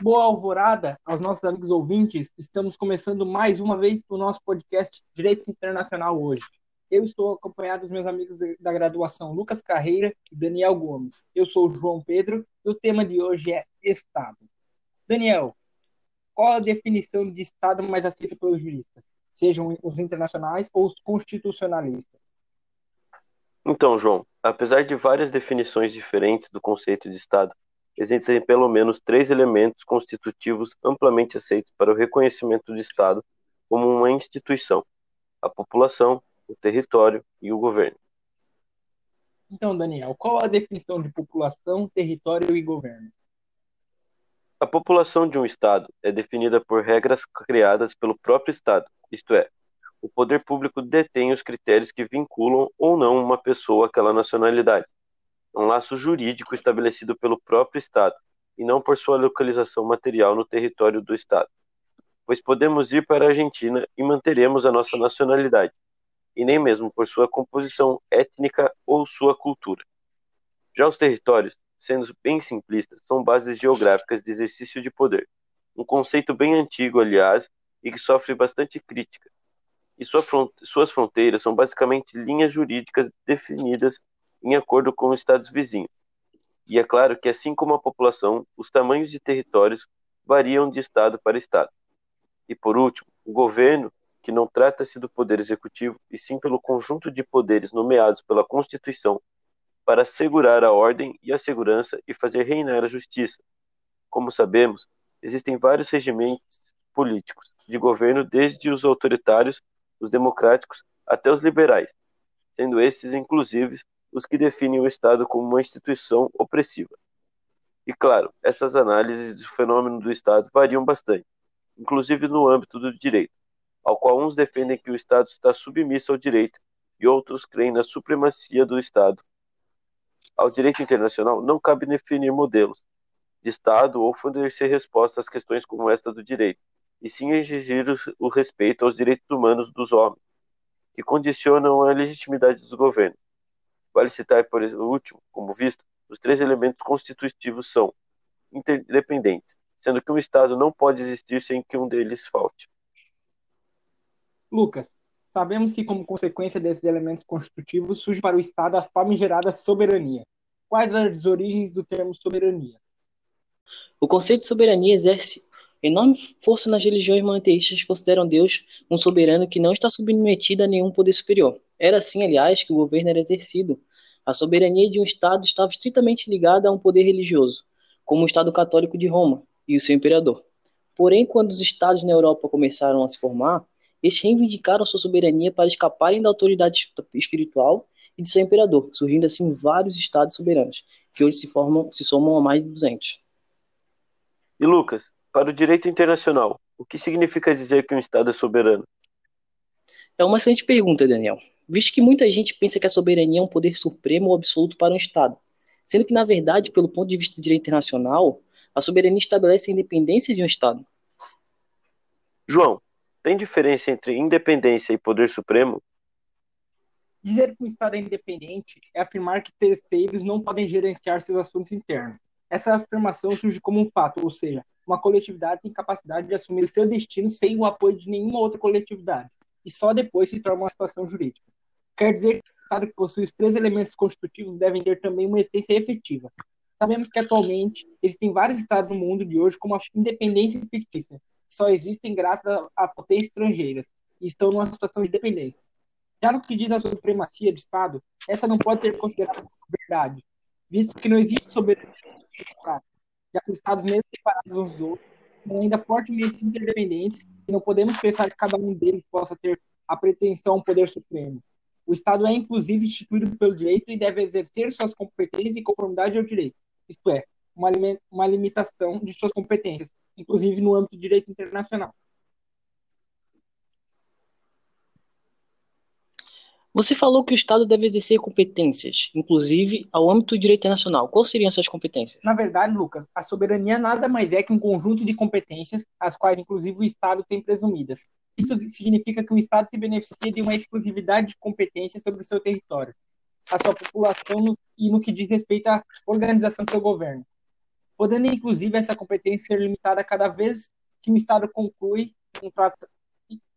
Boa alvorada aos nossos amigos ouvintes. Estamos começando mais uma vez o nosso podcast Direito Internacional hoje. Eu estou acompanhado dos meus amigos da graduação Lucas Carreira e Daniel Gomes. Eu sou o João Pedro e o tema de hoje é Estado. Daniel, qual a definição de Estado mais aceita pelos juristas, sejam os internacionais ou os constitucionalistas? Então, João, apesar de várias definições diferentes do conceito de Estado, existem pelo menos três elementos constitutivos amplamente aceitos para o reconhecimento do Estado como uma instituição: a população, o território e o governo. Então, Daniel, qual a definição de população, território e governo? A população de um Estado é definida por regras criadas pelo próprio Estado, isto é, o poder público detém os critérios que vinculam ou não uma pessoa àquela nacionalidade um laço jurídico estabelecido pelo próprio Estado, e não por sua localização material no território do Estado. Pois podemos ir para a Argentina e manteremos a nossa nacionalidade, e nem mesmo por sua composição étnica ou sua cultura. Já os territórios, sendo bem simplistas, são bases geográficas de exercício de poder, um conceito bem antigo, aliás, e que sofre bastante crítica. E sua suas fronteiras são basicamente linhas jurídicas definidas em acordo com os estados vizinhos. E é claro que, assim como a população, os tamanhos de territórios variam de estado para estado. E por último, o governo, que não trata-se do poder executivo, e sim pelo conjunto de poderes nomeados pela Constituição para assegurar a ordem e a segurança e fazer reinar a justiça. Como sabemos, existem vários regimentos políticos de governo, desde os autoritários, os democráticos, até os liberais, sendo esses, inclusive, os que definem o Estado como uma instituição opressiva. E claro, essas análises do fenômeno do Estado variam bastante, inclusive no âmbito do direito, ao qual uns defendem que o Estado está submisso ao direito e outros creem na supremacia do Estado. Ao direito internacional não cabe definir modelos de Estado ou fornecer respostas às questões como esta do direito, e sim exigir o respeito aos direitos humanos dos homens, que condicionam a legitimidade dos governos. Vale citar, por último, como visto, os três elementos constitutivos são interdependentes, sendo que um Estado não pode existir sem que um deles falte. Lucas, sabemos que, como consequência desses elementos constitutivos, surge para o Estado a famigerada soberania. Quais as origens do termo soberania? O conceito de soberania exerce enorme força nas religiões monoteístas consideram Deus um soberano que não está submetido a nenhum poder superior. Era assim, aliás, que o governo era exercido. A soberania de um Estado estava estritamente ligada a um poder religioso, como o Estado Católico de Roma e o seu imperador. Porém, quando os Estados na Europa começaram a se formar, eles reivindicaram sua soberania para escaparem da autoridade espiritual e de seu imperador, surgindo assim vários Estados soberanos, que hoje se, formam, se somam a mais de 200. E Lucas, para o direito internacional, o que significa dizer que um Estado é soberano? É uma excelente pergunta, Daniel visto que muita gente pensa que a soberania é um poder supremo ou absoluto para um Estado, sendo que, na verdade, pelo ponto de vista do direito internacional, a soberania estabelece a independência de um Estado. João, tem diferença entre independência e poder supremo? Dizer que um Estado é independente é afirmar que terceiros não podem gerenciar seus assuntos internos. Essa afirmação surge como um fato, ou seja, uma coletividade tem capacidade de assumir seu destino sem o apoio de nenhuma outra coletividade, e só depois se torna uma situação jurídica. Quer dizer que o Estado que possui os três elementos constitutivos devem ter também uma existência efetiva. Sabemos que atualmente existem vários estados no mundo de hoje com uma independência fictícia, que só existem graças a, potências estrangeiras e estão numa situação de dependência. Já no que diz a supremacia do Estado, essa não pode ser considerada verdade, visto que não existe soberania já os Estados, mesmo separados uns dos outros, ainda fortemente interdependentes e não podemos pensar que cada um deles possa ter a pretensão ao poder supremo. O Estado é, inclusive, instituído pelo direito e deve exercer suas competências em conformidade ao direito, isto é, uma, uma limitação de suas competências, inclusive no âmbito do direito internacional. Você falou que o Estado deve exercer competências, inclusive ao âmbito do direito internacional. Quais seriam essas competências? Na verdade, Lucas, a soberania nada mais é que um conjunto de competências, as quais, inclusive, o Estado tem presumidas. Isso significa que o Estado se beneficia de uma exclusividade de competências sobre o seu território, a sua população e no que diz respeito à organização do seu governo. podendo inclusive essa competência ser limitada cada vez que um Estado conclui um, trat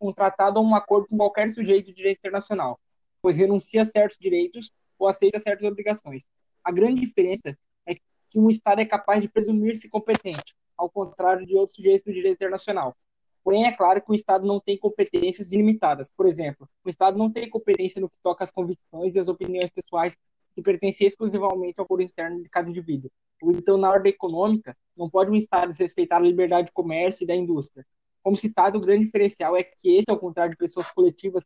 um tratado ou um acordo com qualquer sujeito de direito internacional, pois renuncia a certos direitos ou aceita certas obrigações. A grande diferença é que um Estado é capaz de presumir-se competente, ao contrário de outros sujeitos do direito internacional. Porém, é claro que o Estado não tem competências ilimitadas. Por exemplo, o Estado não tem competência no que toca às convicções e às opiniões pessoais que pertencem exclusivamente ao foro interno de cada indivíduo. Ou então, na ordem econômica, não pode um Estado respeitar a liberdade de comércio e da indústria. Como citado, o grande diferencial é que esse, ao contrário de pessoas coletivas,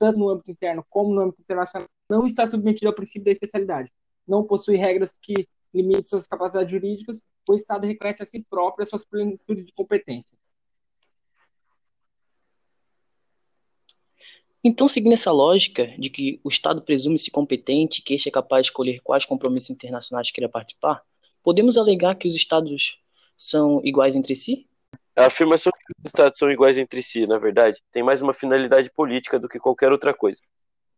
tanto no âmbito interno como no âmbito internacional, não está submetido ao princípio da especialidade. Não possui regras que limitem suas capacidades jurídicas, o Estado reconhece a si próprio as suas plenitudes de competência. Então, seguindo essa lógica de que o Estado presume-se competente, que este é capaz de escolher quais compromissos internacionais queira participar, podemos alegar que os Estados são iguais entre si? A afirmação que os Estados são iguais entre si, na verdade, tem mais uma finalidade política do que qualquer outra coisa,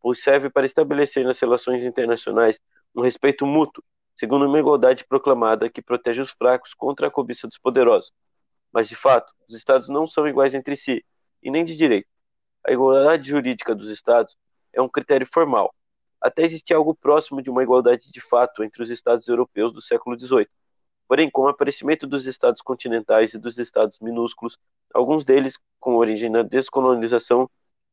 pois serve para estabelecer nas relações internacionais um respeito mútuo, segundo uma igualdade proclamada que protege os fracos contra a cobiça dos poderosos. Mas, de fato, os Estados não são iguais entre si, e nem de direito. A igualdade jurídica dos Estados é um critério formal. Até existia algo próximo de uma igualdade de fato entre os Estados europeus do século XVIII. Porém, com o aparecimento dos Estados continentais e dos Estados minúsculos, alguns deles com origem na descolonização,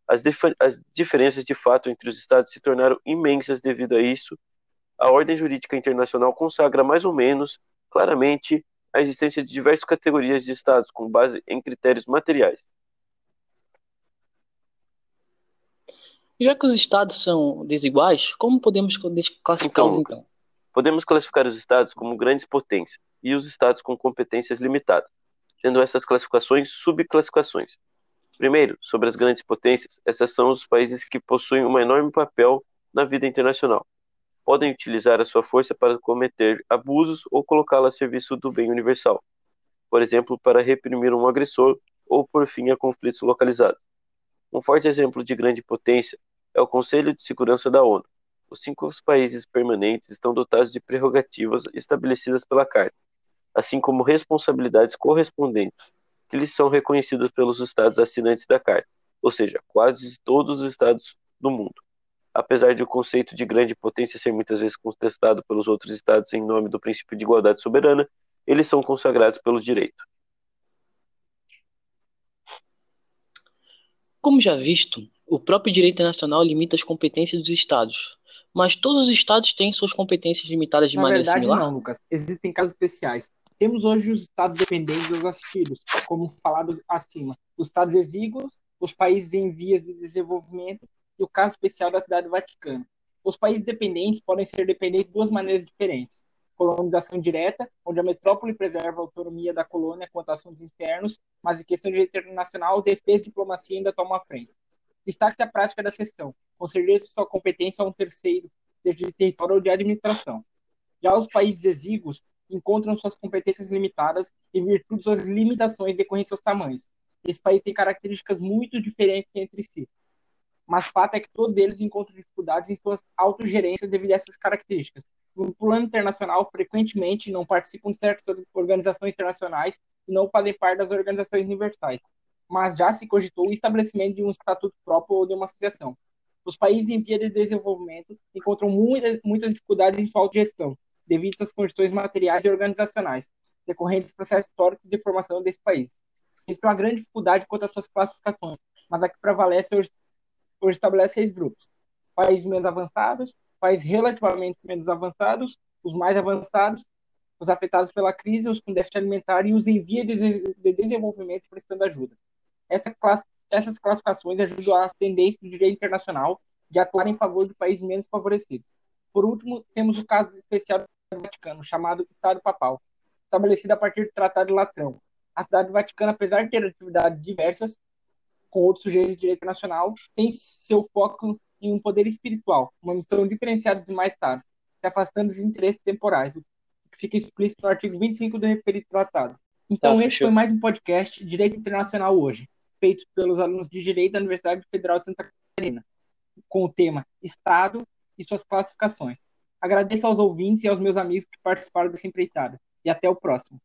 as, as diferenças de fato entre os Estados se tornaram imensas devido a isso. A ordem jurídica internacional consagra mais ou menos claramente a existência de diversas categorias de Estados com base em critérios materiais. Já que os estados são desiguais, como podemos classificá-los então, então? Podemos classificar os estados como grandes potências e os estados com competências limitadas, tendo essas classificações subclassificações. Primeiro, sobre as grandes potências, essas são os países que possuem um enorme papel na vida internacional. Podem utilizar a sua força para cometer abusos ou colocá-la a serviço do bem universal. Por exemplo, para reprimir um agressor ou por fim a conflitos localizados. Um forte exemplo de grande potência é o Conselho de Segurança da ONU. Os cinco países permanentes estão dotados de prerrogativas estabelecidas pela Carta, assim como responsabilidades correspondentes, que lhes são reconhecidas pelos Estados assinantes da Carta, ou seja, quase todos os Estados do mundo. Apesar de o conceito de grande potência ser muitas vezes contestado pelos outros Estados em nome do princípio de igualdade soberana, eles são consagrados pelo direito. Como já visto, o próprio direito nacional limita as competências dos estados. Mas todos os estados têm suas competências limitadas de Na maneira verdade, similar? não, Lucas. Existem casos especiais. Temos hoje os estados dependentes dos assistidos, como falado acima. Os estados exíguos, os países em vias de desenvolvimento e o caso especial da cidade do Vaticano. Os países dependentes podem ser dependentes de duas maneiras diferentes. Colonização direta, onde a metrópole preserva a autonomia da colônia quanto a assuntos internos, mas em questão de direito internacional, defesa e diplomacia ainda tomam a frente. Destaque-se a prática da cessão, conceder sua competência a um terceiro, de território ou de administração. Já os países exíguos encontram suas competências limitadas em virtude de suas limitações decorrentes aos tamanhos. Esse país tem características muito diferentes entre si. Mas fato é que todos eles encontram dificuldades em suas autogerências devido a essas características. No plano internacional, frequentemente não participam de certas organizações internacionais e não fazem parte das organizações universais mas já se cogitou o estabelecimento de um estatuto próprio ou de uma associação. Os países em via de desenvolvimento encontram muitas, muitas dificuldades em sua autogestão, devido às condições materiais e organizacionais, decorrentes dos processos históricos de formação desse país. Existe uma grande dificuldade quanto às suas classificações, mas a que prevalece hoje, hoje estabelece seis grupos. Países menos avançados, países relativamente menos avançados, os mais avançados, os afetados pela crise, os com déficit alimentar e os em via de desenvolvimento prestando ajuda. Essa, essas classificações ajudam as tendências do direito internacional de atuar em favor de países menos favorecidos. Por último, temos o caso especial do Vaticano, chamado Estado Papal, estabelecido a partir do Tratado de Latrão. A cidade do Vaticano, apesar de ter atividades diversas com outros sujeitos de direito nacional, tem seu foco em um poder espiritual, uma missão diferenciada dos demais estados, se afastando dos interesses temporais, o que fica explícito no artigo 25 do referido tratado. Então, tá, esse foi mais um podcast Direito Internacional hoje feitos pelos alunos de Direito da Universidade Federal de Santa Catarina, com o tema Estado e suas classificações. Agradeço aos ouvintes e aos meus amigos que participaram dessa empreitada. e até o próximo.